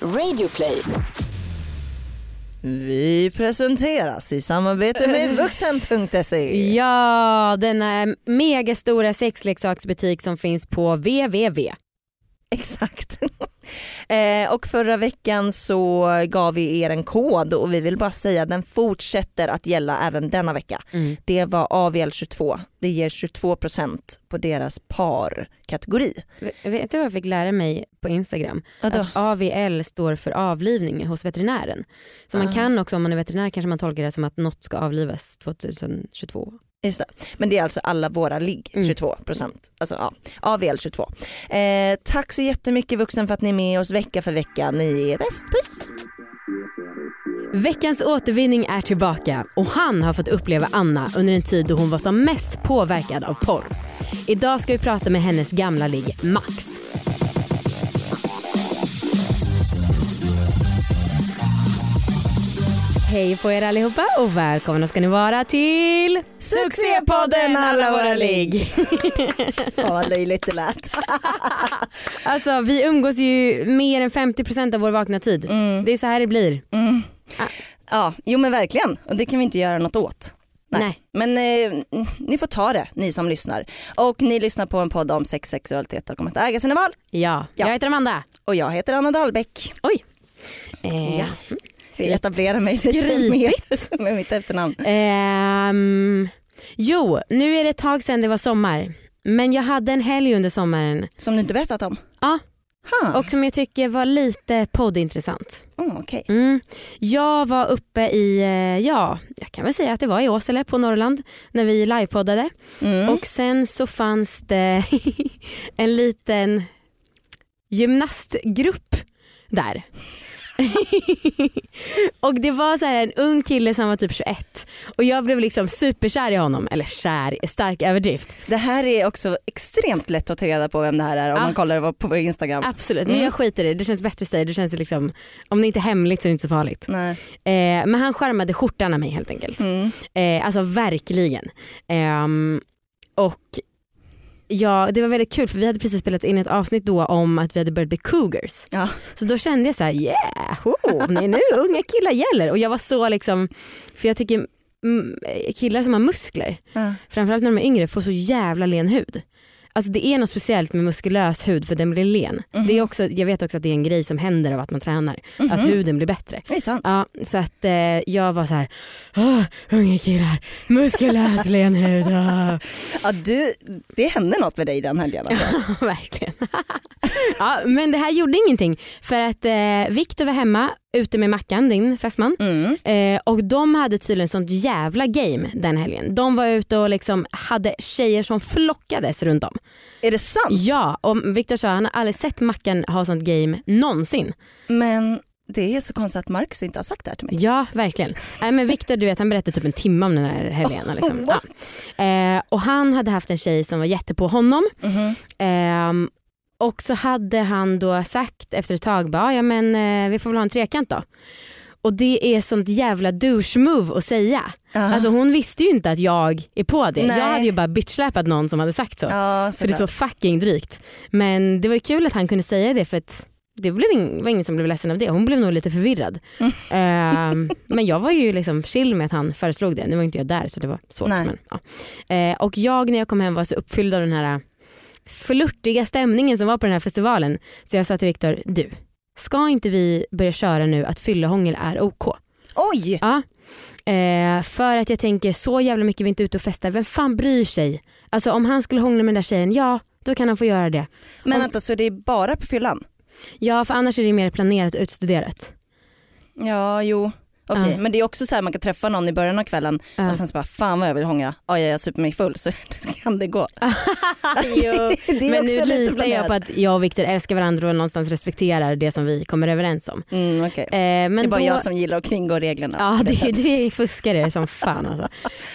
Radioplay. Vi presenteras i samarbete med vuxen.se. Ja, denna megastora sexleksaksbutik som finns på www. Exakt. eh, och förra veckan så gav vi er en kod och vi vill bara säga att den fortsätter att gälla även denna vecka. Mm. Det var AVL22. Det ger 22% på deras parkategori. Vet du vad jag fick lära mig på Instagram? Vadå? Att AVL står för avlivning hos veterinären. Så man Ah. kan också om man är veterinär kanske man tolkar det som att något ska avlivas 2022. Just det. Men det är alltså alla våra ligg, Mm. 22%. Alltså ja, AVL 22. Eh, tack så jättemycket vuxen för att ni är med oss vecka för vecka. Ni är bäst, puss! Veckans återvinning är tillbaka och han har fått uppleva Anna under en tid då hon var som mest påverkad av porr. Idag ska vi prata med hennes gamla ligg Max. Hej på er allihopa och välkomna ska ni vara till Succépodden Alla våra ligg. Fan vad löjligt det lät. Alltså vi umgås ju mer än 50% av vår vakna tid. Mm. Det är så här det blir. Mm. Ah. Ja, jo men verkligen. Och det kan vi inte göra något åt. Nej. Men eh, ni får ta det, ni som lyssnar. Och ni lyssnar på en podd om sex, sexualitet och om att äga sina val. Ja, Ja. jag heter Amanda. Och jag heter Anna Dahlbäck. Oj. Eh, Ja. Jag etablerar mig mer med mitt efternamn. Ehm, jo, nu är det ett tag sedan det var sommar. Men jag hade en helg under sommaren Som du inte berättat om? Ja. Ha. och som jag tycker var lite poddintressant. Oh, okej. Mm. Jag var uppe i, eh, ja, jag kan väl säga att det var i Åsele på Norrland när vi livepoddade. Mm. Och sen så fanns det en liten gymnastgrupp där. och det var så här en ung kille som var typ 21 och jag blev liksom superkär i honom, eller kär, är stark överdrift. Det här är också extremt lätt att ta reda på vem det här är om Ja. man kollar på vår Instagram. Absolut, men Mm. jag skiter i det, det känns bättre att säga, det känns liksom, om det inte är hemligt så är det inte så farligt. Nej. Eh, men han skärmade skjortan av mig helt enkelt. Mm. Eh, alltså verkligen. Ehm, och ja, det var väldigt kul för vi hade precis spelat in ett avsnitt då om att vi hade börjat bli cougars. Ja. Så då kände jag så här: yeah, oh, nej, nu unga killar gäller. Och jag var så liksom, för jag tycker killar som har muskler, Ja. framförallt när de är yngre, får så jävla len hud. Alltså det är något speciellt med muskulös hud för den blir len. Mhm. Det är också, jag vet också att det är en grej som händer av att man tränar, Mhm. att huden blir bättre. Det är sant. Ja, så att eh, jag var så här, "Åh, unga killar, muskulös len hud. åh." Ja, du, det hände något med dig den helgen alltså. Verkligen. ja, men det här gjorde ingenting för att eh, Viktor var hemma ute med Mackan, din fästman. Mm. Eh, och de hade tydligen sånt jävla game den helgen. De var ute och liksom hade tjejer som flockades runt om. Är det sant? Ja, och Viktor sa att han har aldrig sett Mackan ha sånt game någonsin. Men det är så konstigt att Marcus inte har sagt det här till mig. Ja, verkligen. Nej, men Viktor du vet, han berättade typ en timme om den här helgen. Liksom. Ja. Eh, och han hade haft en tjej som var jättepå honom. Mhm. Ehm, och så hade han då sagt efter ett tag, bara, ja men eh, vi får väl ha en trekant då. Och det är sånt jävla douche move att säga. Ja. Alltså hon visste ju inte att jag är på det. Nej. Jag hade ju bara bitchsläpat någon som hade sagt så. ja, för det är så fucking drygt. Men det var ju kul att han kunde säga det för att det blev ing- var ingen som blev ledsen av det. Hon blev nog lite förvirrad. Mm. Ehm, men jag var ju liksom chill med att han föreslog det. Nu var inte jag där så det var svårt. Men, ja. Eh, och jag när jag kom hem var så uppfylld av den här flörtiga stämningen som var på den här festivalen. Så jag sa till Viktor, du, ska inte vi börja köra nu att fyllehångel är OK? Oj! Ja. Eh, för att jag tänker så jävla mycket vi inte är ute och festar, vem fan bryr sig? Alltså om han skulle hångla med den där tjejen, ja då kan han få göra det. Men Om- vänta, så det är bara på fyllan? Ja för annars är det mer planerat och utstuderat. Ja, jo. Okej, Ja. men det är också så här man kan träffa någon i början av kvällen Ja. och sen så bara fan vad jag vill hångla. Ja, jag super mig full så kan det gå. jo, det men nu lite litar jag på att jag och Viktor älskar varandra och någonstans respekterar det som vi kommer överens om. Mm, okej. Eh, men Det är bara då... jag som gillar att kringgå reglerna. Ja det du är fuskare som fan alltså.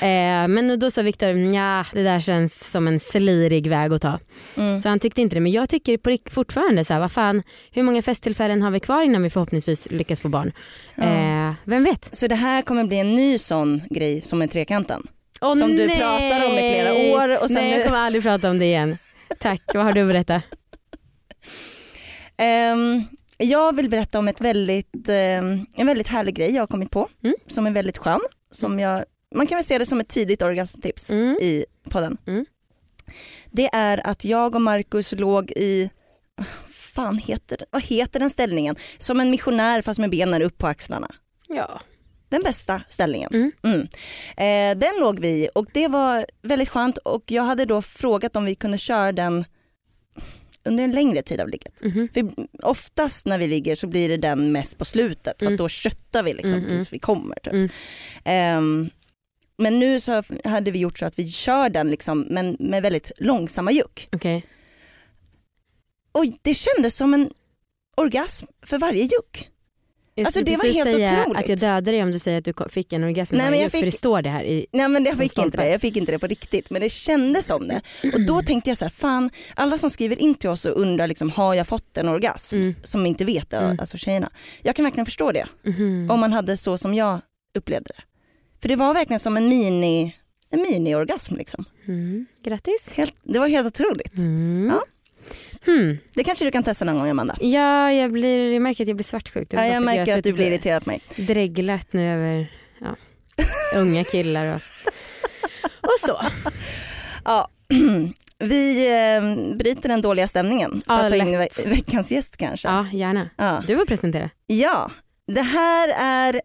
eh, Men då sa Viktor, ja det där känns som en slirig väg att ta. Mm. Så han tyckte inte det. Men jag tycker på fortfarande så här, vad fan, hur många festtillfällen har vi kvar innan vi förhoppningsvis lyckas få barn? Ja. Eh, vem vet? Så det här kommer bli en ny sån grej som är trekanten? Åh, Som du nej! pratar om i flera år och sen Nej nu- jag kommer aldrig prata om det igen. Tack, vad har du att berätta? Ehm, Jag vill berätta om ett väldigt, eh, en väldigt härlig grej jag har kommit på Mm. som är väldigt skön. Som jag, man kan väl se det som ett tidigt orgasmtips Mm. i podden. Mm. Det är att jag och Markus låg i, fan heter, vad heter den ställningen? Som en missionär fast med benen upp på axlarna. Ja. Den bästa ställningen. Mm. Mm. Eh, den låg vi i och det var väldigt skönt och jag hade då frågat om vi kunde köra den under en längre tid av ligget. Mhm. För oftast när vi ligger så blir det den mest på slutet för Mm. att då köttar vi liksom Mm, tills vi kommer. Typ. Mm. Ehm, men nu så hade vi gjort så att vi kör den liksom, men med väldigt långsamma juck. Okej. Och det kändes som en orgasm för varje juck. Jag Alltså, det var helt säga otroligt. att jag dödar dig om du säger att du fick en orgasm. Nej, men jag just, För fick- det står det här i... Nej men jag fick inte det, jag fick inte det på riktigt men det kändes som det. Och då tänkte jag så här, fan alla som skriver in till oss och undrar liksom, har jag fått en orgasm? Mm. Som inte vet Mm. alltså tjejerna. Jag kan verkligen förstå det Mhm. om man hade så som jag upplevde det. För det var verkligen som en mini en mini-orgasm liksom. Mm. Grattis. Helt, det var helt otroligt. Mm. Ja. Hmm. Det kanske du kan testa någon gång Amanda. Ja, jag, blir, jag märker att jag blir svartsjuk. Ja, jag märker har att du blir irriterad på mig. Dreglat nu över ja, unga killar och, och så. Ja, vi eh, bryter den dåliga stämningen Ja, in ve- veckans gäst kanske. Ja, gärna. Ja. Du får presentera. ja, det här är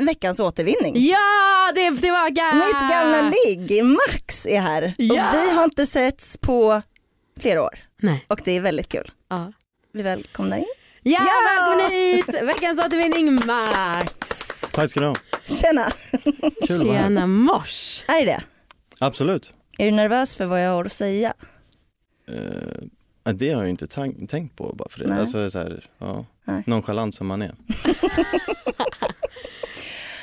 veckans återvinning. Ja, det är tillbaka! Mitt gamla ligg, Max är här Ja. och vi har inte setts på flera år Nej. och det är väldigt kul. Ja. Vi välkomnar in. Ja, Ja! välkommen hit! Veckans återvinning Max. Tack ska du ha. Tjena, Kul att vara här. Tjena mors. är det? Absolut. Är du nervös för vad jag har att säga? Eh, det har jag inte tänkt på bara för det. Nej. Alltså så här, ja, Nej. nonchalant som man är.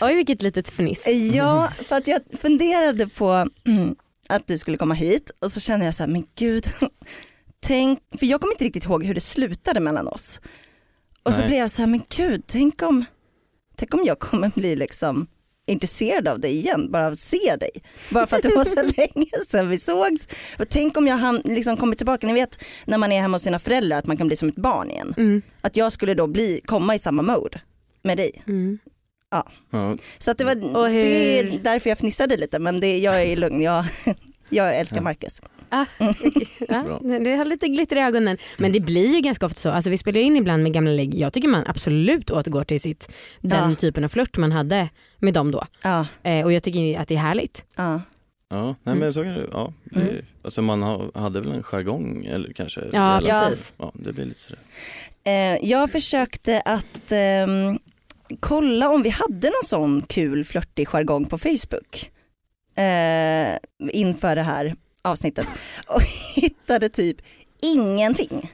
Oj vilket litet fniss. Ja, för att jag funderade på mm, att du skulle komma hit och så kände jag så här, men gud, tänk, för jag kommer inte riktigt ihåg hur det slutade mellan oss. Och så Nej. blev jag så här, men gud, tänk om, tänk om jag kommer bli liksom intresserad av dig igen, bara av att se dig. Bara för att det var så länge sedan vi sågs. Och tänk om jag han, liksom kommer tillbaka, ni vet när man är hemma hos sina föräldrar att man kan bli som ett barn igen. Mm. Att jag skulle då bli, komma i samma mode med dig. Mm. Ja, Så att det, var, det är därför jag fnissade lite men det, jag är lugn, jag, jag älskar Ja. Marcus. Ah, ja, Bra. det har lite glitter i ögonen. Men det blir ju ganska ofta så. Alltså, vi spelar in ibland med gamla lägg. Jag tycker man absolut återgår till sitt, den Ja. typen av flört man hade med dem då. Ja, Eh, och jag tycker att det är härligt. ja. ja nej, men så kan det, ja. Mm. Alltså man hade väl en jargong eller kanske? Ja, eller- precis. Ja, det blir lite sådär. Eh, jag försökte att ehm, kolla om vi hade någon sån kul flörtig jargong på Facebook eh, inför det här avsnittet och hittade typ ingenting.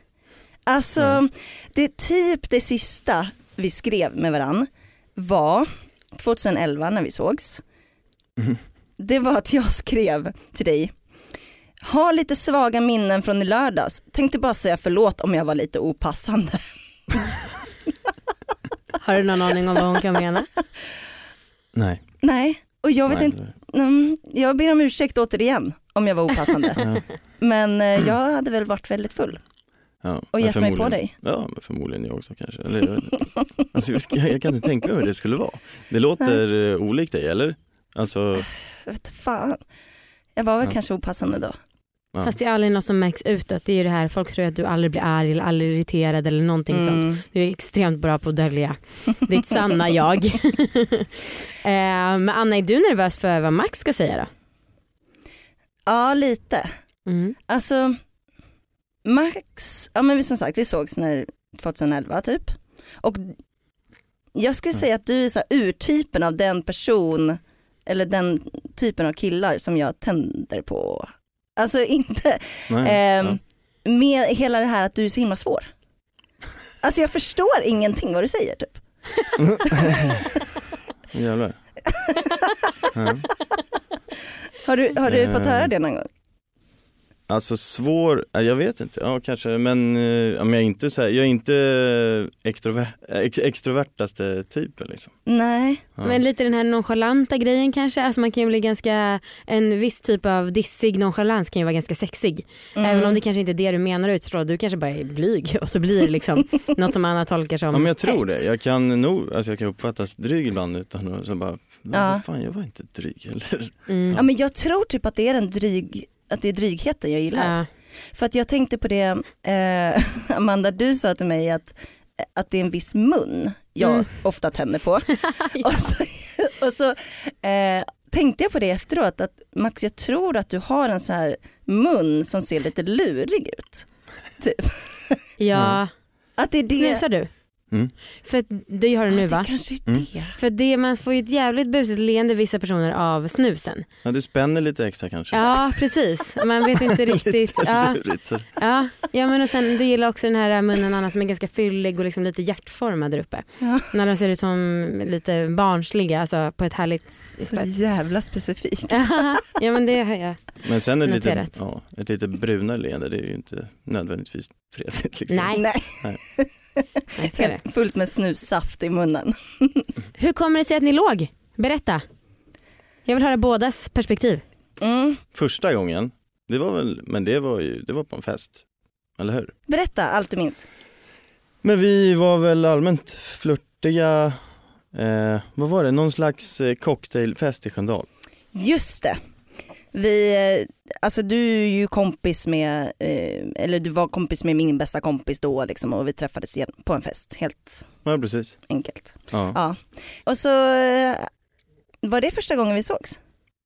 Alltså Nej. det typ det sista vi skrev med varann var 2011 när vi sågs. Mhm. Det var att jag skrev till dig har lite svaga minnen från i lördags. Tänkte bara säga förlåt om jag var lite opassande. Har du någon aning om vad hon kan mena? Nej. Nej, och jag vet nej, inte, mm, jag ber om ursäkt återigen om jag var opassande. Ja, Men eh, jag hade väl varit väldigt full ja, och gett mig på dig. Ja, men förmodligen jag också kanske. Eller, jag, alltså, jag, jag kan inte tänka mig hur det skulle vara. Det låter eh, olikt dig, eller? Alltså, Jag vet fan. Jag var väl Ja. kanske opassande då. Ja. Fast det är aldrig något som märks utåt. Det är ju det här, folk tror att du aldrig blir arg eller aldrig irriterad eller någonting sånt. Mm. Du är extremt bra på att dölja ditt sanna jag. eh, men Anna, är du nervös för vad Max ska säga då? Ja lite. Mm. Alltså Max, ja men vi- som sagt vi sågs när 2011 typ. Och jag skulle Mm. säga att du är så här urtypen av den person eller den typen av killar som jag tänder på. Alltså inte, Nej, Ehm, ja. med hela det här att du är så himla svår. Alltså jag förstår ingenting vad du säger typ. Jävlar. Har du, har du fått Ehm. höra det någon gång? Alltså svår, ja, jag vet inte, ja kanske, men, eh, ja, men jag är inte så här, jag är inte extrover, ex, extrovertaste typen liksom. Nej. Ja. Men lite den här nonchalanta grejen kanske, alltså man kan ju bli ganska, en viss typ av dissig nonchalans kan ju vara ganska sexig. Mm. Även om det kanske inte är det du menar utstråla, du kanske bara är blyg och så blir det liksom något som Anna tolkar som Ja men jag tror hett. det, jag kan nog, alltså jag kan uppfattas dryg ibland utan att så bara, Ja. ja. fan jag var inte dryg eller? Mm. Ja, men jag tror typ att det är den dryg, att det är drygheten jag gillar. Ja. För att jag tänkte på det, eh, Amanda du sa till mig att, att det är en viss mun jag Mm. ofta tänder på. och så, och så eh, tänkte jag på det efteråt att Max jag tror att du har en så här mun som ser lite lurig ut. Typ. ja. Att det är det. Snusar du? Mm. För att du har det nu det va? kanske är Mm. det. För det, man får ju ett jävligt busigt leende vissa personer av snusen. Ja det spänner lite extra kanske. Ja precis, man vet inte riktigt. Ja, ja. ja men och sen du gillar också den här munnen Anna som är ganska fyllig och liksom lite hjärtformad där uppe. Ja. När de ser ut som lite barnsliga, alltså på ett härligt Så sätt. jävla specifikt. ja men det har jag. Men sen är det lite, Noterat. ja, ett lite brunare leende, det är ju inte nödvändigtvis trevligt liksom. Nej. Nej, Nej, helt fullt med snussaft i munnen. Hur kommer det sig att ni låg? Berätta. Jag vill höra bådas perspektiv. Mm. Första gången, det var väl, men det var ju, det var på en fest. Eller hur? Berätta allt du minns. Men vi var väl allmänt flörtiga, eh, vad var det, någon slags eh, cocktailfest i Sköndal. Just det. Vi, eh, alltså du är ju kompis med, eh, eller du var kompis med min bästa kompis då liksom, och vi träffades igen på en fest, helt Ja precis. enkelt. Ja. Ja. Och så eh, var det första gången vi sågs.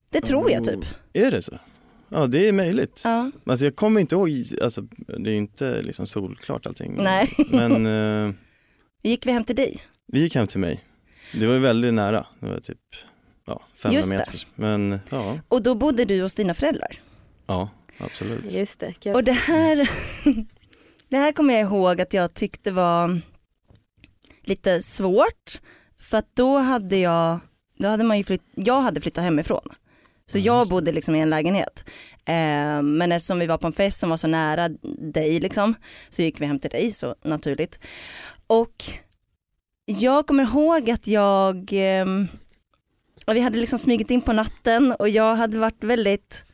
Det tror jag typ. Oh, Är det så? Ja det är möjligt. Ja. Alltså jag kommer inte ihåg, alltså det är ju inte liksom solklart allting. Nej. Men eh, Gick vi hem till dig? vi gick hem till mig. Det var ju väldigt nära, det var typ ja, 500 Just det. meter. Men ja, Och då bodde du hos dina föräldrar. Ja absolut. Just det, kul. Och det här, det här kommer jag ihåg att jag tyckte var lite svårt. För att då hade jag, då hade man ju flytt, jag hade flyttat hemifrån. Så Ja, jag bodde liksom i en lägenhet. Eh, men eftersom vi var på en fest som var så nära dig liksom, så gick vi hem till dig så naturligt. Och jag kommer ihåg att jag, och vi hade liksom smugit in på natten och jag hade varit väldigt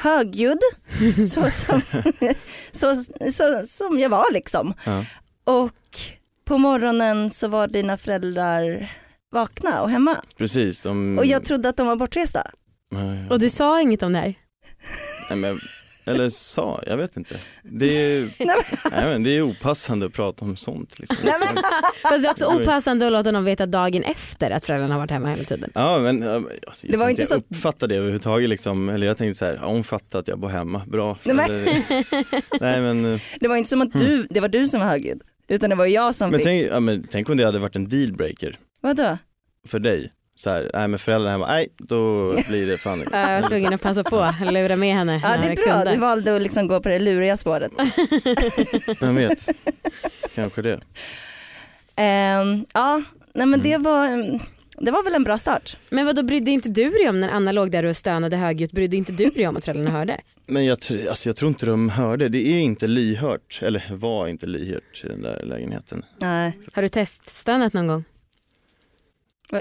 högljudd så som, så, så, som jag var liksom. Ja. Och på morgonen så var dina föräldrar vakna och hemma. Precis. De, Och jag trodde att de var bortresta. Nej, Och du sa inget om det här? nej, men, eller sa, jag vet inte. Det är, Nej, men, nej, men det är opassande att prata om sånt. Liksom. Nej, men- Fast det är också opassande att låta någon veta dagen efter att föräldrarna har varit hemma hela tiden. Ja men alltså, jag, Det var tänkte, inte jag så- uppfattade det överhuvudtaget liksom, eller jag tänkte så här, ja, hon fattar att jag bor hemma, bra. Nej, men- nej men, eh, det var inte som att du, det var du som var högljudd. Utan det var jag som men, fick. tänk, ja, men tänk om det hade varit en dealbreaker Vadå? för dig. Så här, nej men föräldrarna hemma, nej då blir det fan Jag var tvungen att passa på, lura med henne Ja det jag är bra, kunde. du valde att liksom gå på det luriga spåret. Vem vet, kanske det. Ehm, ja, nej men det Mm. var, det var väl en bra start. Men vad då brydde inte du dig om när Anna låg där och stönade högljutt, brydde inte du dig om att föräldrarna hörde? Men jag, alltså, jag tror inte de hörde, det är inte lyhört, eller var inte lyhört i den där lägenheten. Nej, Har du teststönat någon gång?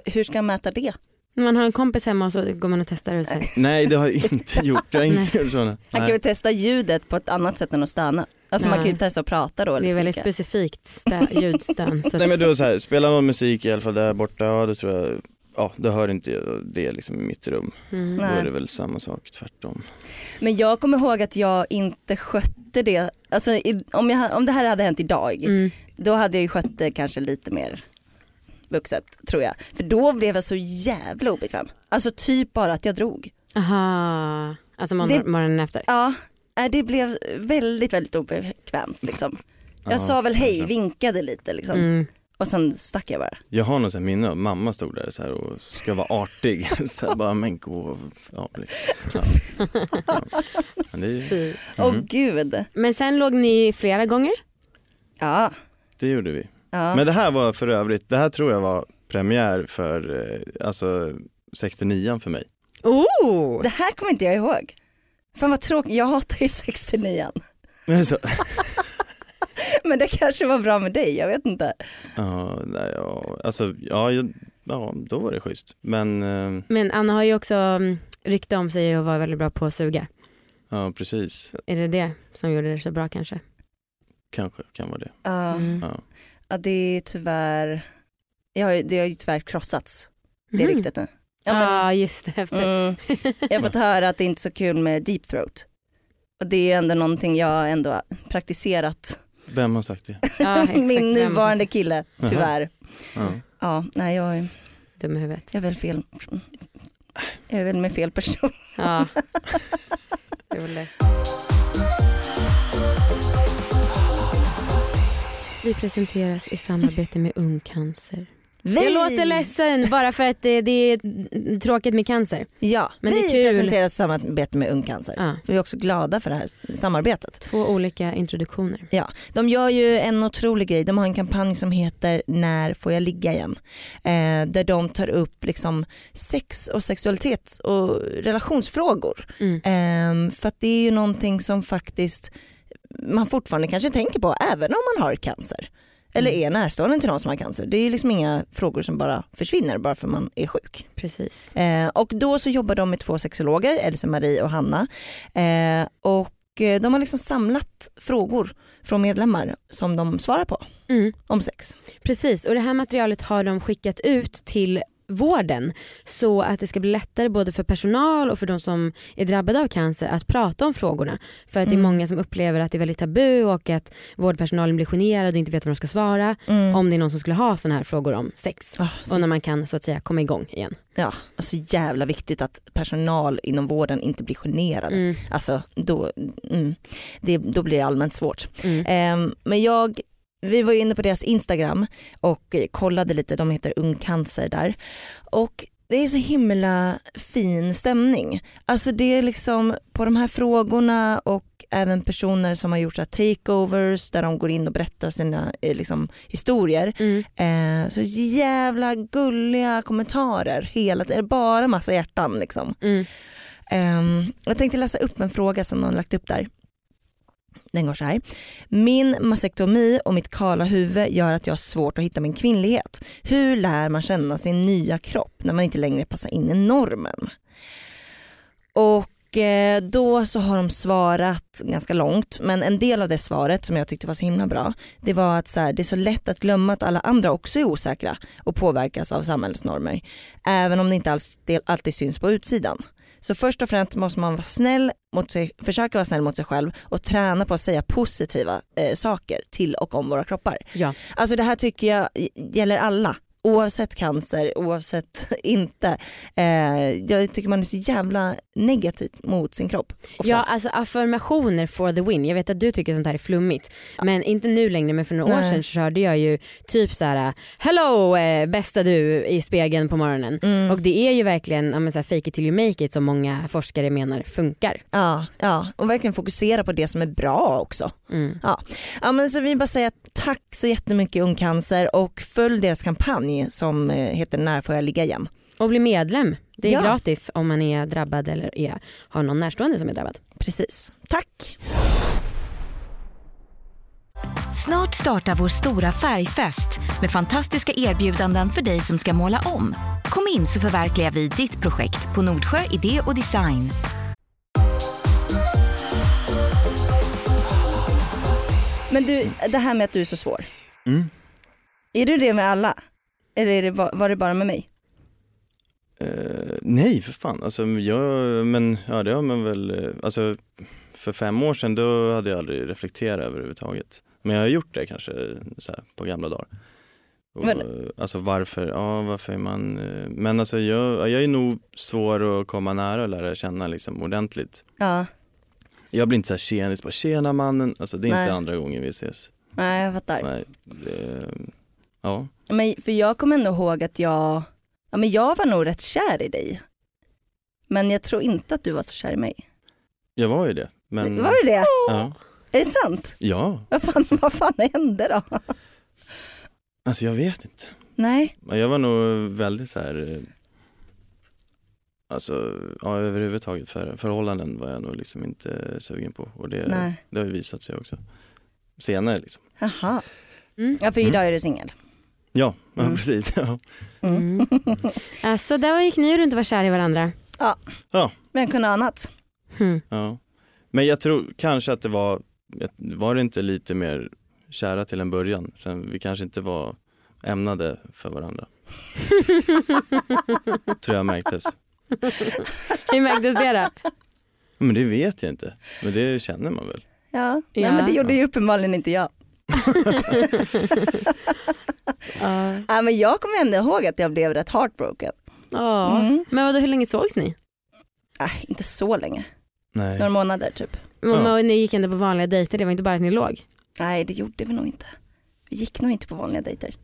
Hur ska jag mäta det? Man har en kompis hemma och så går man och testar och här. Nej det har jag inte gjort, jag inte gjort sådana. Han kan väl testa ljudet på ett annat sätt än att stöna. Alltså man Nej. kan ju testa att prata då. Det Eller är väldigt skrika. specifikt stö- ljudstön. Nej men då så här, spela någon musik i alla fall där borta, ja det tror jag, ja det hör inte jag det liksom i mitt rum. mm. Då är det väl samma sak, tvärtom. Men jag kommer ihåg att jag inte skötte det. Alltså, i, om, jag, om det här hade hänt idag, Mm. då hade jag ju skött det kanske lite mer vuxet tror jag. För då blev jag så jävla obekväm. Alltså typ bara att jag drog. Aha, alltså morgon, Det- morgonen efter. Ja, nej, det blev väldigt väldigt obekvämt liksom. Jag Ja, sa väl hej, kanske. vinkade lite liksom. Mm. Och sen stack jag bara. Jag har något minne av mamma stod där så här och ska vara artig, så här bara men gå, ja, liksom. ja. ja. Men det, är- Åh Mhm. gud. Men sen låg ni flera gånger? Ja. det gjorde vi. Ja. Men det här var för övrigt, det här tror jag var premiär för, eh, alltså 69 för mig. Oh! Det här kommer inte jag ihåg. Fan vad tråkigt, jag hatar ju 69 Men så, Men det kanske var bra med dig, jag vet inte. ja, nej, ja, alltså, ja, jag- ja, då var det schysst. Men, eh, Men Anna har ju också mm, rykte om sig att vara väldigt bra på att suga. ja precis, Är det det som gjorde det så bra kanske? kanske kan vara det. Ja, Mm. Ja. Ja det är tyvärr, jag har, ju- det har ju tyvärr krossats, det Mhm. ryktet nu. Ja, Ja, men, just det. Efter. mm, jag har fått höra att det inte är så kul med deep throat. Och det är ändå någonting jag ändå har praktiserat. Vem har sagt det? Ja, exakt. Min nuvarande kille, tyvärr. Ja. Ja, nej jag är, Dum i huvudet. jag är väl fel, jag är väl med fel person. Ja. Det Vi presenteras i samarbete med Ung Cancer. Vi, Jag låter ledsen bara för att det, det är tråkigt med cancer. Ja, Men det är vi kul. presenterar samarbete med Ung Cancer. Ja. Vi är också glada för det här samarbetet. Två olika introduktioner. Ja, de gör ju en otrolig grej. De har en kampanj som heter När får jag ligga igen? Eh, där de tar upp liksom sex och sexualitet och relationsfrågor. Mm. Eh, för att det är ju någonting som faktiskt man fortfarande kanske tänker på även om man har cancer. Eller Mm. är närstående till någon som har cancer. Det är liksom inga frågor som bara försvinner bara för man är sjuk. Precis. Eh, och då så jobbar de med två sexologer, Elsa Marie och Hanna. Eh, och eh, de har liksom samlat frågor från medlemmar som de svarar på Mm. om sex. Precis och det här materialet har de skickat ut till vården så att det ska bli lättare både för personal och för de som är drabbade av cancer att prata om frågorna. För att det är Mm. många som upplever att det är väldigt tabu och att vårdpersonalen blir generad och inte vet vad de ska svara Mm. om det är någon som skulle ha sådana här frågor om sex. Och så, när man kan så att säga komma igång igen. ja, och så jävla viktigt att personal inom vården inte blir generade. Mm. Alltså då, mm, det, då blir det allmänt svårt. Mm. Ehm, men jag, vi var inne på deras Instagram och eh, kollade lite, de heter Ung Cancer där. Och det är så himla fin stämning. Alltså det är liksom på de här frågorna och även personer som har gjort så takeovers där de går in och berättar sina eh, liksom, historier. Mm. Eh, så jävla gulliga kommentarer hela tiden, bara massa hjärtan liksom. Mm. Ehm, jag tänkte läsa upp en fråga som någon lagt upp där. Den går så här. Min mastektomi och mitt kala huvud gör att jag har svårt att hitta min kvinnlighet. Hur lär man känna sin nya kropp när man inte längre passar in i normen? Och eh, då så har de svarat ganska långt men en del av det svaret som jag tyckte var så himla bra det var att så här, det är så lätt att glömma att alla andra också är osäkra och påverkas av samhällsnormer även om det inte alls, det alltid syns på utsidan. Så först och främst måste man vara snäll mot sig, försöka vara snäll mot sig själv och träna på att säga positiva eh, saker till och om våra kroppar. Ja. Alltså det här tycker jag gäller alla. Oavsett cancer, oavsett inte. Eh, jag tycker man är så jävla negativ mot sin kropp. Ja alltså affirmationer for the win. Jag vet att du tycker sånt här är flummigt. Men inte nu längre men för några år Nej. sedan så körde jag ju typ så här: hello eh, bästa du i spegeln på morgonen. Mm. Och det är ju verkligen ja, men så här, fake it till you make it som många forskare menar funkar. Ja, ja, och verkligen fokusera på det som är bra också. Mm. Ja, men så vi bara säger tack så jättemycket Ung Cancer och följ deras kampanj som eh, heter När får jag ligga igen? Och bli medlem. Det är Ja. gratis om man är drabbad eller är, har någon närstående som är drabbad. Precis. Tack! Snart startar vår stora färgfest med fantastiska erbjudanden för dig som ska måla om. Kom in så förverkligar vi ditt projekt på Nordsjö Idé och Design. Men du, det här med att du är så svår. Mm. Är du det med alla? Eller är det, var det bara med mig? Eh, nej för fan, alltså, jag, men ja, det har man väl, eh, alltså, för fem år sedan då hade jag aldrig reflekterat överhuvudtaget. Men jag har gjort det kanske så här, på gamla dagar. Och, Men- alltså varför, ja varför är man, eh, men alltså jag, jag är nog svår att komma nära och lära känna liksom ordentligt. Ja, Jag blir inte så här tjenis, bara tjena mannen, alltså det är Nej. inte andra gången vi ses. nej jag fattar. Nej, det, ja. Men för jag kommer ändå ihåg att jag, ja men jag var nog rätt kär i dig. Men jag tror inte att du var så kär i mig. Jag var ju det. Men, Var du det? Ja. Är det sant? ja, Vad fan, vad fan hände då? alltså jag vet inte. Nej, Ja, Jag var nog väldigt så här. eh, Alltså, ja, överhuvudtaget för, förhållanden var jag nog liksom inte sugen på och det, Nej. det har ju visat sig också senare liksom. Jaha. Mm. Ja för idag är du singel. Ja, ja Mm. precis. Ja. Mm. Alltså där gick ni runt och var kära i varandra. Vem kunde annat? Hmm. Ja. Men jag tror kanske att det var, var det inte lite mer kära till en början? Sen vi kanske inte var ämnade för varandra. tror jag märktes. Hur märktes det då? Men det vet jag inte. Men det känner man väl? Ja, Ja. Nej, men det gjorde ju uppenbarligen inte jag. Ja. Ja, men jag kommer ändå ihåg att jag blev rätt heartbroken. Ja. Mm. Men vadå, hur länge sågs ni? Äh, inte så länge, Nej. några månader typ. Men, Ja. men Ni gick ändå på vanliga dejter, det var inte bara att ni låg? Nej det gjorde vi nog inte. Vi gick nog inte på vanliga dejter.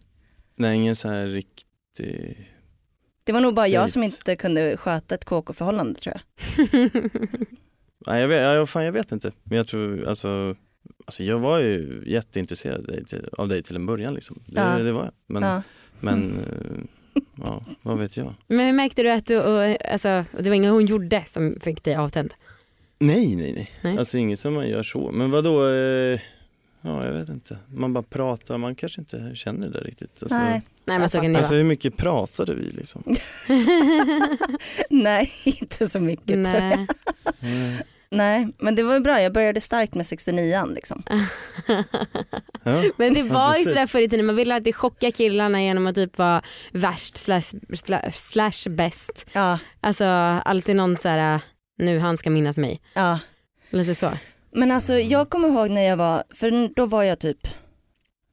Nej, ingen så här riktig... Det var nog bara jag Dejt. som inte kunde sköta ett KK-förhållande tror jag. Nej, jag vet, ja, fan, jag vet inte. Men jag tror, alltså, alltså jag var ju jätteintresserad av dig till, av dig till en början liksom. Det, Ja. det var jag. Men, Ja. men eh, ja, vad vet jag. Men hur märkte du att du, och, alltså, det var inget hon gjorde som fick dig avtänd? Nej, nej, nej. Nej. Alltså inget som man gör så. Men vad då? Eh, ja, jag vet inte. Man bara pratar, man kanske inte känner det riktigt. Alltså, Nej. Nej men så kan det alltså hur mycket pratade vi liksom? Nej inte så mycket. Nej. Nej men det var ju bra, jag började starkt med 69an liksom. Ja. Men det var ju precis. sådär förr i tiden, man ville alltid chocka killarna genom att typ vara värst slash, slash, slash bäst. Ja, Alltså alltid någon såhär, nu han ska minnas mig. ja. Lite så. Men alltså jag kommer ihåg när jag var, för då var jag typ,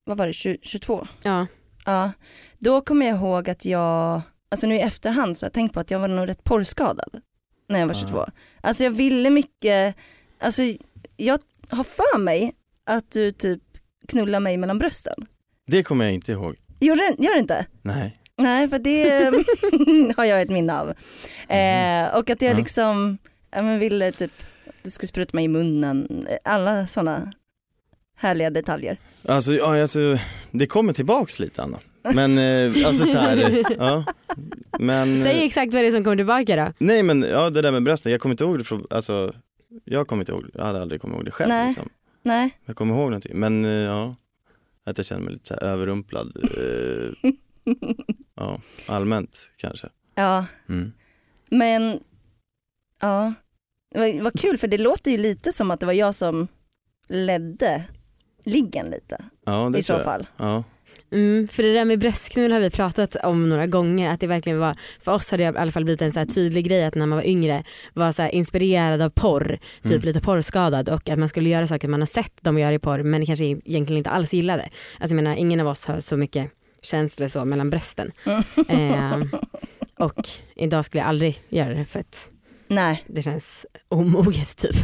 vad var det, 20, 22? Ja. Ja, då kommer jag ihåg att jag, alltså nu i efterhand så har jag tänkt på att jag var nog rätt porrskadad när jag var 22. Ja. Alltså jag ville mycket, alltså jag har för mig att du typ knullar mig mellan brösten. Det kommer jag inte ihåg. Gör det, gör det inte? Nej. Nej för det har jag ett minne av. Eh, och att jag Ja. liksom, ja, men ville typ, du skulle spruta mig i munnen, alla sådana härliga detaljer. Alltså, ja, alltså det kommer tillbaks lite Anna. Men eh, alltså så här, ja. Men, Säg eh, exakt vad det är som kommer tillbaka då. nej men ja det där med brösten, jag kommer inte ihåg det från, alltså jag kommer inte ihåg, jag hade aldrig kommit ihåg det själv Nej. liksom. Nej, Jag kommer ihåg någonting, men eh, ja, att jag känner mig lite så här överrumplad. Eh, ja, allmänt kanske. ja Mm. men ja, vad, vad kul för det låter ju lite som att det var jag som ledde liggen lite Ja, det i så fall. Ja. Mm, för det där med bröstknull har vi pratat om några gånger. Att det verkligen var, för oss har det i alla fall blivit en så här tydlig grej att när man var yngre var så här inspirerad av porr, typ Mm. lite porrskadad och att man skulle göra saker man har sett dem göra i porr men kanske egentligen inte alls gillade. Alltså jag menar ingen av oss har så mycket känslor så mellan brösten. eh, och idag skulle jag aldrig göra det för att Nej, det känns omoget typ.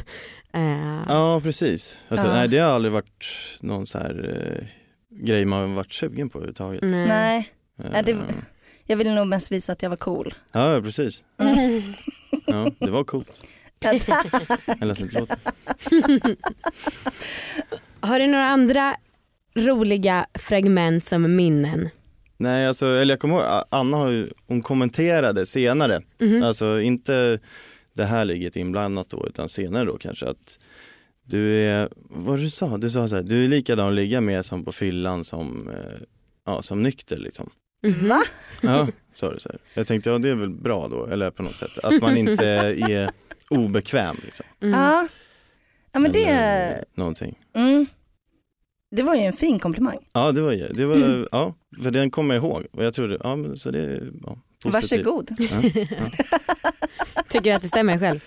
Eh, ja, precis. Alltså, Ja. Nej, det har aldrig varit någon så här eh, grej man varit sugen på överhuvudtaget. nej. nej, Ja, det- Eh, jag ville nog mest visa att jag var cool. Ja, precis. Ja, det var coolt. Eller så det låter. Har du några andra roliga fragment som minnen? Nej, alltså, eller jag kommer ihåg, Anna har ju, hon kommenterade senare, Mhm. alltså inte det här ligget inblandat då, utan senare då kanske att du är, vad du sa? Du sa så här, du är likadan att ligga med som på fyllan som, eh, ja, som nykter liksom. Mhm. Va? Ja, sa du så här. Jag tänkte, ja det är väl bra då, eller på något sätt, att man inte är obekväm liksom. Mm. Ja. ja men det, Eller någonting. mm, det var ju en fin komplimang. Ja, det var, det var, ja, för den kommer jag ihåg och jag trodde, ja men så det är ja, positivt. Varsågod. Ja, Tycker du att det stämmer själv?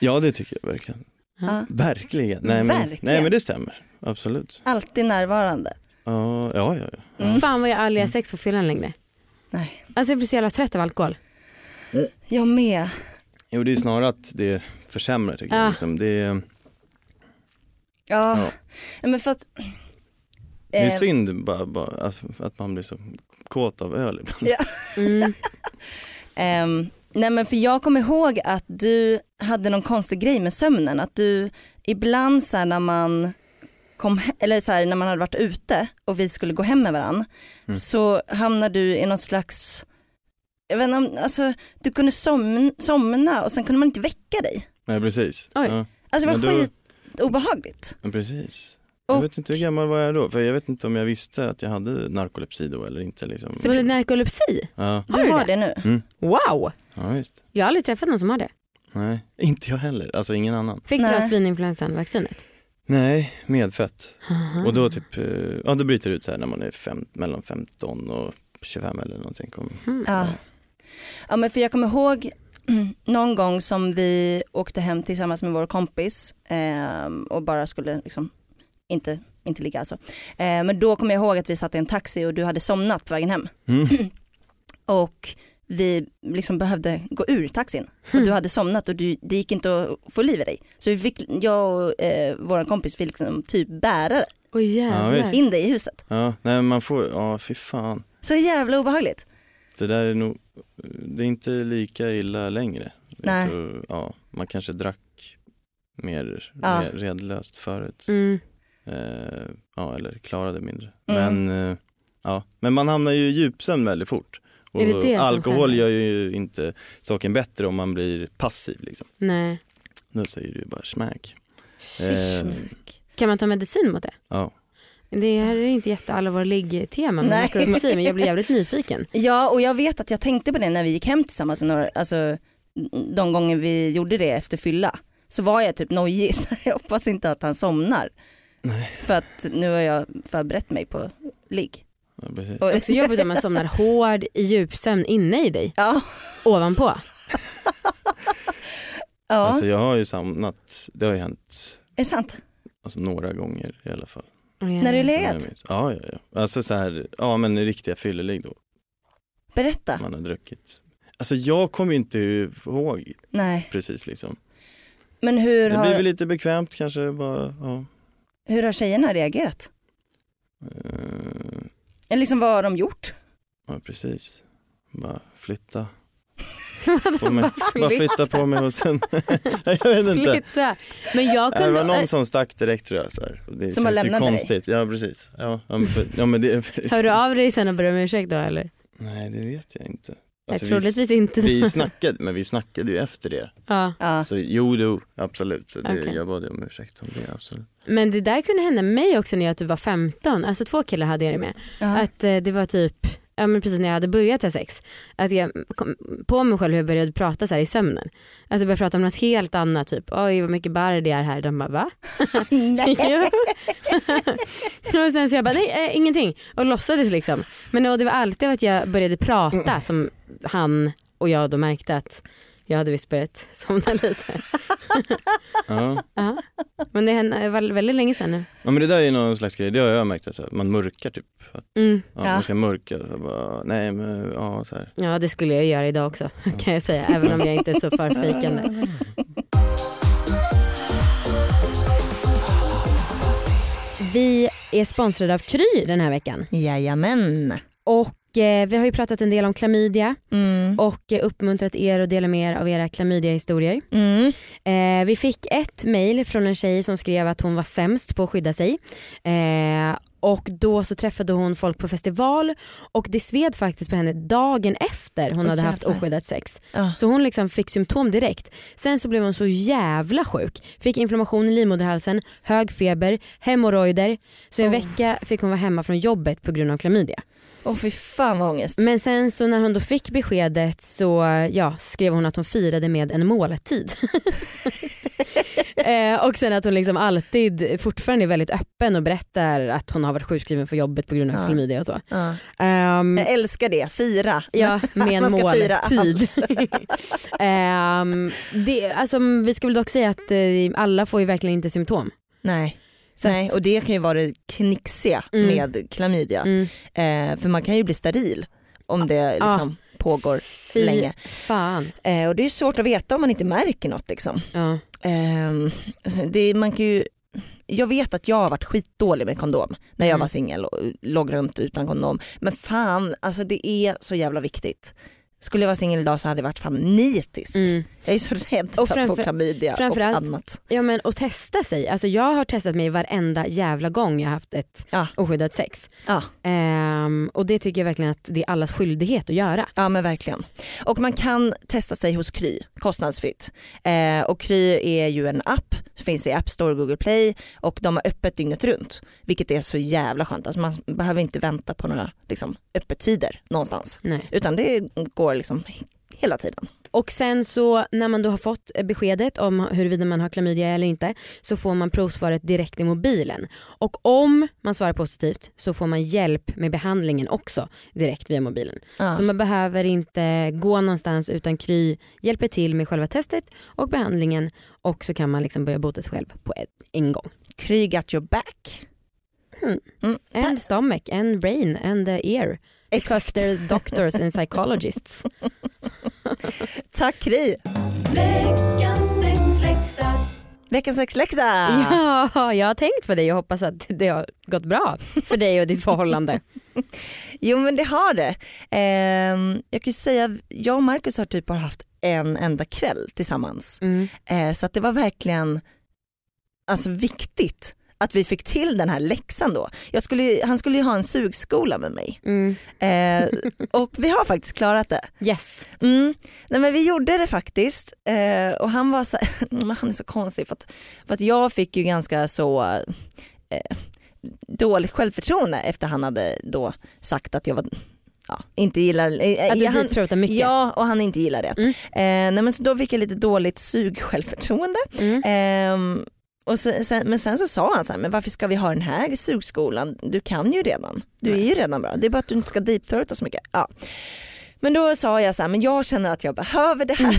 ja, det tycker jag verkligen. Ja. Verkligen. Nej men, Verkligen. nej men det stämmer, absolut. Alltid närvarande. Ja, ja, ja. ja. Mm. Fan vad jag aldrig har sex på fyllan längre. Nej. Alltså jag blir så jävla trött av alkohol. Jag med. Jo det är snarare att det försämrar tycker Ja. jag. Liksom. Det, är, Ja. Ja. Men för att, det är eh, synd bara, bara att, att man blir så kåt av öl ibland. Ja. Mm. ehm, nej men för jag kommer ihåg att du hade någon konstig grej med sömnen. Att du ibland så här när man kom, eller så här, när man hade varit ute och vi skulle gå hem med varandra Mm. så hamnade du i någon slags jag vet inte om, alltså du kunde somna, somna och sen kunde man inte väcka dig. Nej precis. Oj. Ja, Alltså det var Men skitobehagligt. men precis. Jag Och- vet inte hur gammal var jag då? För jag vet inte om jag visste att jag hade narkolepsi då eller inte. Liksom. Var det narkolepsi? Ja, Har Du du har det? det nu? Wow! ja visst. Jag har aldrig träffat någon som har det. Nej, inte jag heller. Alltså ingen annan. Fick du Nej. då svininfluensan-vaccinet? Nej, medfött. Aha. Och då typ, eh, ja det bryter ut så här när man är fem, mellan 15 och 25 eller någonting. Kom. Mm. Ja. ja men för jag kommer ihåg någon gång som vi åkte hem tillsammans med vår kompis ehm, och bara skulle liksom inte, inte ligga alltså. Eh, men då kommer jag ihåg att vi satt i en taxi och du hade somnat på vägen hem. Mm. Och vi liksom behövde gå ur taxin och Mm. du hade somnat och du, det gick inte att få liv i dig. Så vi fick, jag och eh, vår kompis fick liksom typ bära. Ja, visst. in dig i huset. Ja, nej man får, ja fy fan. Så jävla obehagligt. Det där är nog, det är inte lika illa längre. Nej. Tror, ja, man kanske drack mer Ja. re- redlöst förut. Mm. Eh, ja, eller klarade mindre. Mm. Men, eh, ja. men man hamnar ju i djupsömn väldigt fort. Och Är det det alkohol gör ju inte saken bättre om man blir passiv. Liksom. Nej. Nu säger du bara smack. Eh, Kan man ta medicin mot det? Ja. Det här är inte jätteallvarlig tema med narkolepsi men jag blir jävligt nyfiken. Ja och jag vet att jag tänkte på det när vi gick hem tillsammans, några, alltså, de gånger vi gjorde det efter fylla. Så var jag typ nojig, så jag hoppas inte att han somnar. Nej. För att nu har jag förberett mig på ligg. Ja, precis. Och- också jobbigt om man somnar hård i djupsömn inne i dig, Ja, ovanpå. ja. Alltså jag har ju samlat, det har ju hänt är det sant? alltså, några gånger i alla fall. När du legat? Ja, ja, ja. Alltså så här, ja men riktiga fyllelig då, Berätta. man har druckit. Alltså jag kommer ju inte ihåg Nej. precis liksom. Men hur Det blir väl har, lite bekvämt kanske bara, ja. Hur har tjejerna reagerat? Eh, Eller liksom vad har de gjort? ja precis. Bara flytta. På mig. bara flytta på mig och sen, jag vet inte. Flytta. Men jag Det var kunde... någon som stack direkt tror jag. Så här. Det Som bara lämnade dig? konstigt. Ja precis. Ja, ja, men, för, ja, men det, Hör du av dig sen och ber om ursäkt då eller? Nej det vet jag inte. Alltså, troligtvis vi, inte. vi snackade, men vi snackade ju efter det. Ja. Så jo, jo absolut. Så det, Okej. jag bad om ursäkt om det, absolut. Men det där kunde hända mig också när jag typ var 15. Alltså två killar hade jag det med. Ja. Att eh, det var typ, ja men precis när jag hade börjat ha sex. Att jag kom på mig själv hur jag började prata så här i sömnen. Alltså jag började prata om något helt annat, typ oj vad mycket barr det är här. De bara va? Och sen så jag bara nej äh, ingenting och låtsades liksom. Men och det var alltid att jag började prata som han och jag då märkte att jag hade visst börjat somna lite. Ja. Ja. Men det var väldigt länge sedan nu. ja men det där är någon slags grej, det har jag märkt att man mörkar typ. Att, Mm. ja, Ja. Man ska mörka, så bara, nej men ja så här. Ja det skulle jag göra idag också kan jag säga även om jag inte är så för fejkande. Vi är sponsrade av Kry den här veckan Jajamän. Och eh, vi har ju pratat en del om klamydia Mm. och eh, uppmuntrat er att dela med er av era klamydia-historier. Mm. Eh, vi fick ett mail från en tjej som skrev att hon var sämst på att skydda sig. Eh, och då så träffade hon folk på festival och det sved faktiskt på henne dagen efter hon Åh, hade haft oskyddat sex. Ja. Så hon liksom fick symptom direkt. Sen så blev hon så jävla sjuk. Fick inflammation i livmoderhalsen, hög feber, hemorrojder. Så en Åh. vecka fick hon vara hemma från jobbet på grund av klamydia. Åh fy fan vad ångest. Men sen så när hon då fick beskedet så ja, skrev hon att hon firade med en måltid. eh, och sen att hon liksom alltid fortfarande är väldigt öppen och berättar att hon har varit sjukskriven för jobbet på grund av Ja. klamydia och så. Ja. Ehm, Jag älskar det, fira. Ja, med en måltid. Det, alltså, vi ska väl dock säga att eh, alla får ju verkligen inte symptom. Nej. Så Nej, och det kan ju vara det knixiga Mm. med klamydia. Mm. Eh, för man kan ju bli steril om det Ja. liksom pågår Fy länge. fan. Eh, och det är svårt att veta om man inte märker något. Liksom. Ehm, alltså det, man kan ju, jag vet att jag har varit skitdålig med kondom när jag Mm. var singel och låg runt utan kondom. Men fan, alltså det är så jävla viktigt. Skulle jag vara singel idag så hade jag varit fan nitisk. Mm. Jag är så rädd för Och att få framför- klamydia och annat. Ja men och testa sig. Alltså jag har testat mig varenda jävla gång jag haft ett Ja. oskyddat sex. Ja. Ehm, och det tycker jag verkligen att det är allas skyldighet att göra. Ja men verkligen. Och man kan testa sig hos Kry kostnadsfritt. Eh, och Kry är ju en app, finns i App Store och Google Play och de har öppet dygnet runt. Vilket är så jävla skönt. Alltså man behöver inte vänta på några liksom, öppettider någonstans. Nej. Utan det går liksom hela tiden. Och sen så när man då har fått beskedet om huruvida man har klamydia eller inte så får man provsvaret direkt i mobilen. Och om man svarar positivt så får man hjälp med behandlingen också direkt via mobilen. Ja. Så man behöver inte gå någonstans utan Kry hjälper till med själva testet och behandlingen och så kan man liksom börja bota sig själv på en, en gång. Kry got your back. Mm. Mm. And stomach, and brain, and the ear. Because Exakt. they're doctors and psychologists. Tack Kry. Veckans sexläxa. Ja, jag har tänkt på dig och hoppas att det har gått bra för dig och ditt förhållande. Jo men det har det. Ehm, jag kan ju säga, jag och Marcus har typ bara haft en enda kväll tillsammans. Mm. Eh, så att det var verkligen alltså, viktigt att vi fick till den här läxan då. Skulle, han skulle ju ha en sugskola med mig Mm. eh, och vi har faktiskt klarat det. Yes. Mm. Nej, men vi gjorde det faktiskt eh, och han var så, han är så konstig för att, för att jag fick ju ganska så eh, dåligt självförtroende efter han hade då sagt att jag var, ja, inte gillar, eh, Att du han, deepthroatar mycket. Ja och han inte gillar det. Mm. Eh, nej, men så då fick jag lite dåligt sugsjälvförtroende. Mm. Ehm, och så, sen, men sen så sa han så här, men varför ska vi ha den här sugskolan? Du kan ju redan. Du är ju redan bra. Det är bara att du inte ska deepthroata så mycket. Ja. Men då sa jag så här, men jag känner att jag behöver det här.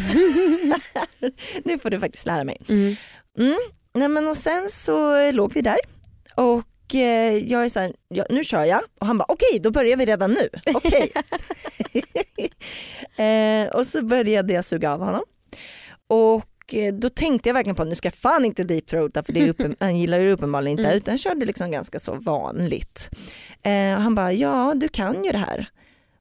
nu får du faktiskt lära mig. Mm. Mm. Nej, men och sen så låg vi där och eh, jag är så här, ja, nu kör jag och han bara okej då börjar vi redan nu. Okej. eh, och så började jag suga av honom och eh, då tänkte jag verkligen på att nu ska jag fan inte deepthroata för det uppen, han gillar det uppenbarligen inte Mm. utan körde liksom ganska så vanligt. Eh, och han bara ja du kan ju det här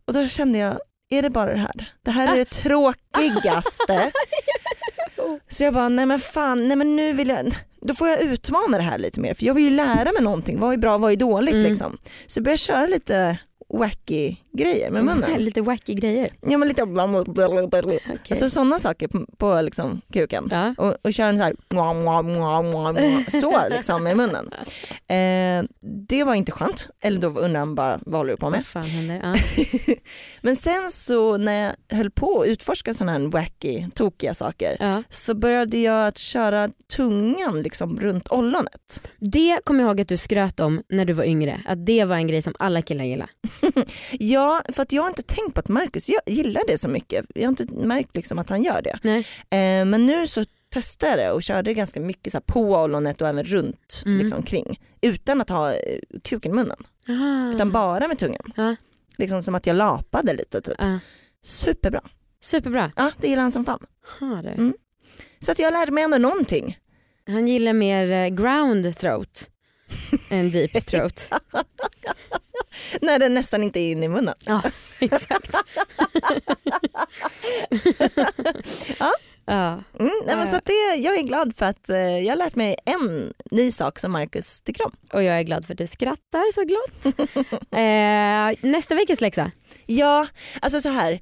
och då kände jag är det bara det här? Det här är det tråkigaste. Så jag bara, nej men fan, nej men nu vill jag, då får jag utmana det här lite mer för jag vill ju lära mig någonting, vad är bra, vad är dåligt Mm. liksom. Så jag började köra lite wacky grejer med munnen. Lite wacky grejer. Ja men lite Okej. alltså sådana saker på, på liksom kuken. ja. Och, och köra en så här så liksom med munnen. Eh, det var inte skönt, eller då undrar han bara vad håller du på med? Vad fan händer? Ja. Men sen så när jag höll på att utforska sådana här wacky, tokiga saker Ja. så började jag att köra tungan liksom runt ollonet. Det kommer jag ihåg att du skröt om när du var yngre, att det var en grej som alla killar gillar. Ja, för att jag har inte tänkt på att Marcus gillar det så mycket. Jag har inte märkt liksom att han gör det. Nej. Eh, men nu så testade jag det och körde ganska mycket så på ollonet och även runt Mm. liksom, kring. Utan att ha eh, kuken i munnen, Aha. utan bara med tungan. Ja. Liksom som att jag lapade lite typ. Ja. Superbra. Superbra. Ja, det gillar han som fan. Ha. Mm. Så att jag lärde mig ändå någonting. Han gillar mer eh, ground throat än deep throat. När den nästan inte är inne i munnen. ja, exakt. Ja. ja. Mm, nej, men så det, jag är glad för att eh, jag har lärt mig en ny sak som Marcus tycker om. Och jag är glad för att du skrattar så glott. eh, nästa veckas läxa. Ja, alltså så här.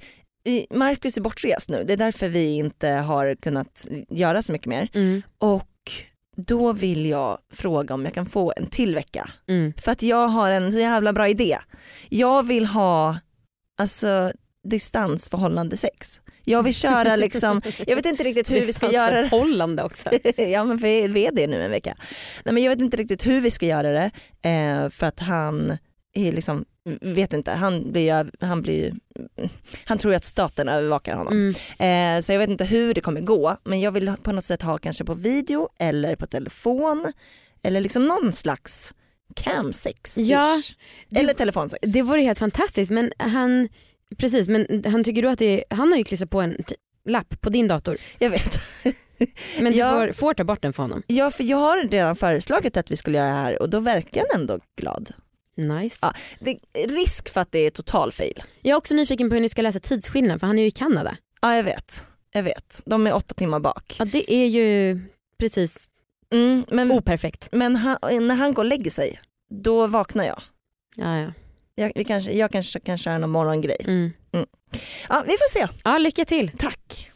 Marcus är bortrest nu, det är därför vi inte har kunnat göra så mycket mer. Mm. Och då vill jag fråga om jag kan få en till vecka. Mm. För att jag har en så jävla bra idé. Jag vill ha alltså, distansförhållande sex. Jag vill köra liksom, jag vet inte riktigt hur vi ska göra det. Förhållande också. ja men vi är det nu en vecka. Nej, men jag vet inte riktigt hur vi ska göra det eh, för att han är liksom, vet inte, han blir, han blir, han tror ju att staten övervakar honom. Mm. Eh, så jag vet inte hur det kommer gå men jag vill på något sätt ha kanske på video eller på telefon eller liksom någon slags camsex Ja, det- eller telefonsex. Det vore helt fantastiskt men han, precis men han tycker du att det är, han har ju klistrat på en t- lapp på din dator Jag vet. men du Ja. får, får ta bort den för honom. Ja för jag har redan föreslagit att vi skulle göra det här och då verkar han ändå glad. Nice. Ja. Det är risk för att det är total fail. Jag är också nyfiken på hur ni ska läsa tidsskillnaden för han är ju i Kanada. Ja jag vet, jag vet. De är åtta timmar bak. Ja det är ju precis Mm, men operfekt. men han, när han går och lägger sig, då vaknar jag. Ja, ja. Jag, vi kanske, jag kanske kan köra någon morgongrej. Mm. Ja, vi får se. ja lycka till. Tack.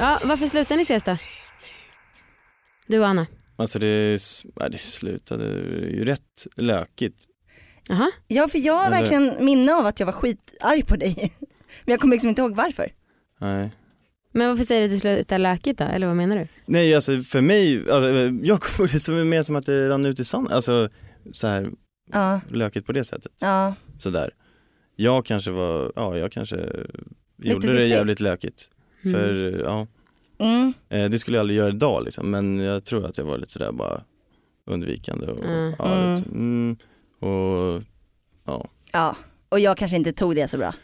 Ja, varför slutade ni ses då? Du och Anna? Alltså det, ja, det slutade ju rätt lökigt. Jaha. Ja för jag har Eller- verkligen minne av att jag var skitarg på dig. Men jag kommer liksom inte ihåg varför. Nej. Men varför säger du att det slutade lökigt då? Eller vad menar du? Nej alltså för mig, alltså, jag kommer det som mer som att det rann ut i sanden. Alltså så här Ja, lökigt på det sättet. ja. Sådär. Jag kanske var, ja jag kanske gjorde det jävligt lökigt. Mm. För ja, Mm. eh, det skulle jag aldrig göra idag liksom. Men jag tror att jag var lite sådär bara undvikande och, Mm. ja, Mm. lite, mm, och ja. ja. Och jag kanske inte tog det så bra.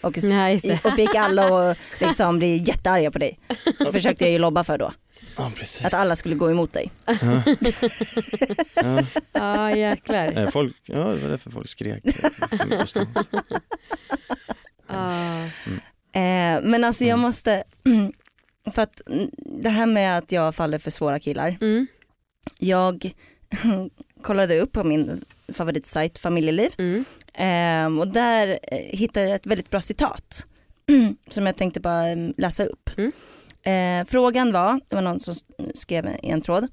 Och, Nej, och fick alla att liksom bli jättearga på dig. Det försökte jag ju lobba för då. Ja precis. Att alla skulle gå emot dig. Ja. ja. Ja jäklar. Nej, folk, ja det var därför folk skrek. Ja. Eh, men alltså jag Mm. måste, för att det här med att jag faller för svåra killar. Mm. Jag kollade upp på min favoritsajt Familjeliv Mm. Ehm, och där eh, hittade jag ett väldigt bra citat som jag tänkte bara mm, läsa upp. Mm. Eh, frågan var, det var någon som skrev i en tråd.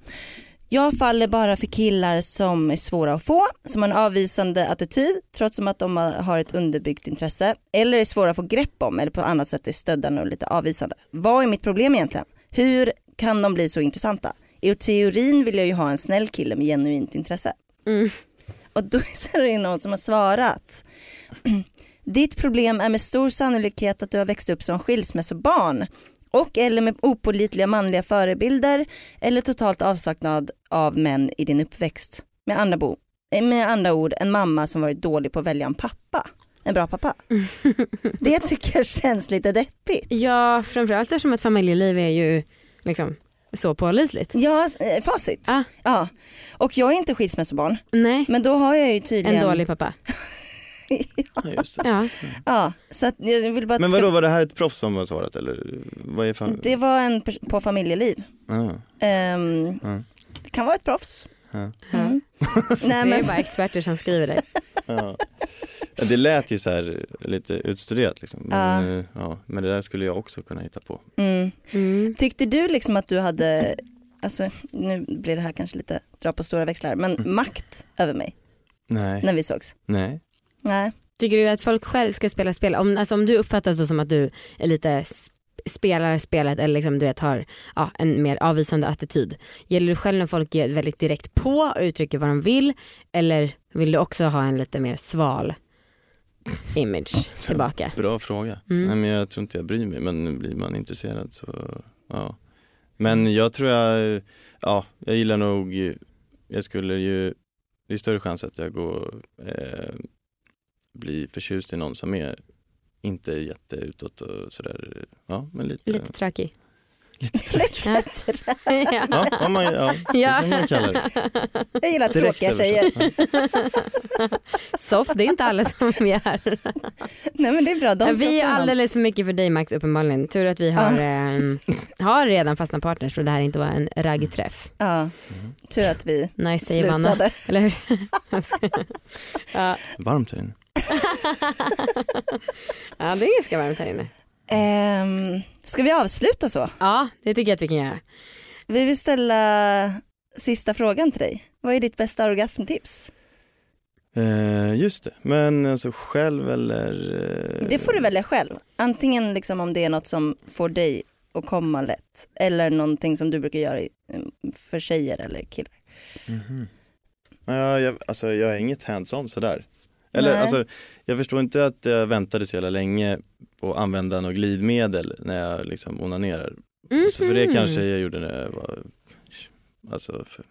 Jag faller bara för killar som är svåra att få, som har en avvisande attityd trots som att de har- har ett underbyggt intresse eller är svåra att få grepp om eller på annat sätt är stöddande och lite avvisande. Vad är mitt problem egentligen? Hur kan de bli så intressanta? I teorin vill jag ju ha en snäll kille med genuint intresse. Mm. Och då är det någon som har svarat. Ditt problem är med stor sannolikhet att du har växt upp som skilsmässobarn och eller med opålitliga manliga förebilder eller totalt avsaknad av män i din uppväxt. Med andra, bo, eh, med andra ord en mamma som varit dålig på att välja en pappa. En bra pappa. Det tycker jag känns lite deppigt. Ja framförallt eftersom att familjeliv är ju liksom så pålitligt. Ja, eh, facit. Ah. Ja. Och jag är inte skilsmässobarn Nej, men då har jag ju tydligen... en dålig pappa. Ja, just det. Ja. Ja, så att jag vill bara att Men ska- vadå, var det här ett proffs som har svarat eller? Vad är fan? Det var en på familjeliv. Ja, Ehm, Ja. Det kan vara ett proffs. ja, Mm. Nej, Det är men, bara experter som skriver det. ja. Det lät ju så här lite utstuderat liksom. Men, Ja. eh, ja, men det där skulle jag också kunna hitta på. mm. Mm. Tyckte du liksom att du hade, alltså nu blir det här kanske lite dra på stora växlar, men Mm. makt över mig Nej, när vi sågs? nej. Nej. Tycker du att folk själv ska spela spel? Om, alltså, om du uppfattas så som att du är lite sp- spelar spelet eller liksom, du vet, har ja, en mer avvisande attityd. Gäller du själv när folk ger väldigt direkt på och uttrycker vad de vill eller vill du också ha en lite mer sval image tillbaka? Bra fråga. Mm. Nej men jag tror inte jag bryr mig men blir man intresserad så ja. Men jag tror jag, ja jag gillar nog, jag skulle ju, det är större chans att jag går, eh, blir förtjust i någon som är inte jätteutåt och sådär, ja men lite, Lite tråkig. lite tråkigt. Ja. ja. Ja, ja, man, ja, det Ja. man kalla det. Jag gillar Direkt tråkiga tjejer. Soft, det är inte alla som gör. Nej men det är bra, de vi är alldeles för mycket för dig Max uppenbarligen. Tur att vi har, ehm, har redan fasta partners och det här inte var en raggträff. Ja, Mhm. tur att vi Nice Vanna. slutade. Eller hur? ja. Varmt här inne. ja det är ganska varmt här inne. Ehm, ska vi avsluta så? Ja det tycker jag att vi kan göra. Vi vill ställa sista frågan till dig. Vad är ditt bästa orgasmtips? Eh, just det, men alltså själv eller? eh, Det får du välja själv. Antingen liksom om det är något som får dig att komma lätt eller någonting som du brukar göra i- för tjejer eller killar. Mhm. Ja, jag, alltså jag är inget hands-on sådär. Eller Nej. alltså, jag förstår inte att jag väntade så jävla länge på att använda något glidmedel när jag liksom onanerar. Alltså, för det Mhm. kanske jag gjorde när jag var, alltså för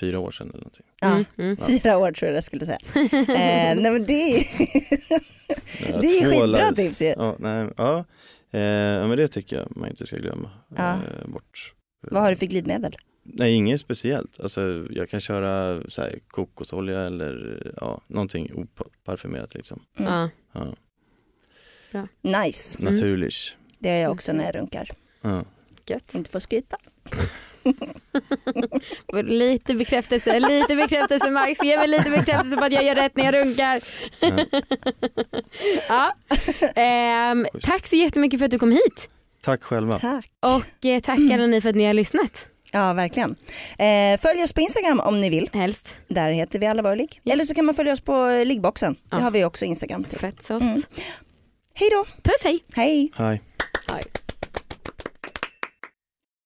fyra år sedan eller någonting. Ja. Mm, mm. Fyra år tror jag jag skulle säga. eh, nej men det är, Jag det är skitbra tips ju. Ja, nej, ja. Eh, ja, men det tycker jag man inte ska glömma Ja. eh, bort. Vad har du för glidmedel? Nej inget speciellt. Alltså jag kan köra så här, kokosolja eller ja, någonting oparfymerat liksom. Mm. Ja. Ja. Nice, Mm. Naturligt. det är jag också när jag runkar. Ja. Gött. Inte får skryta. Lite bekräftelse, lite bekräftelse Max. Ge mig lite bekräftelse på att jag gör rätt när jag runkar. ja. Ehm, tack så jättemycket för att du kom hit. Tack själva. Tack. Och eh, tack alla ni för att ni har lyssnat. Ja verkligen. Eh, följ oss på Instagram om ni vill. Helst. Där heter vi alla våra ligg. Ja. Eller så kan man följa oss på eh, liggboxen. Ja. Det har vi också Instagram till. Fett soft. Mm. Hej då. Puss hej. Hej. Hej. Hej.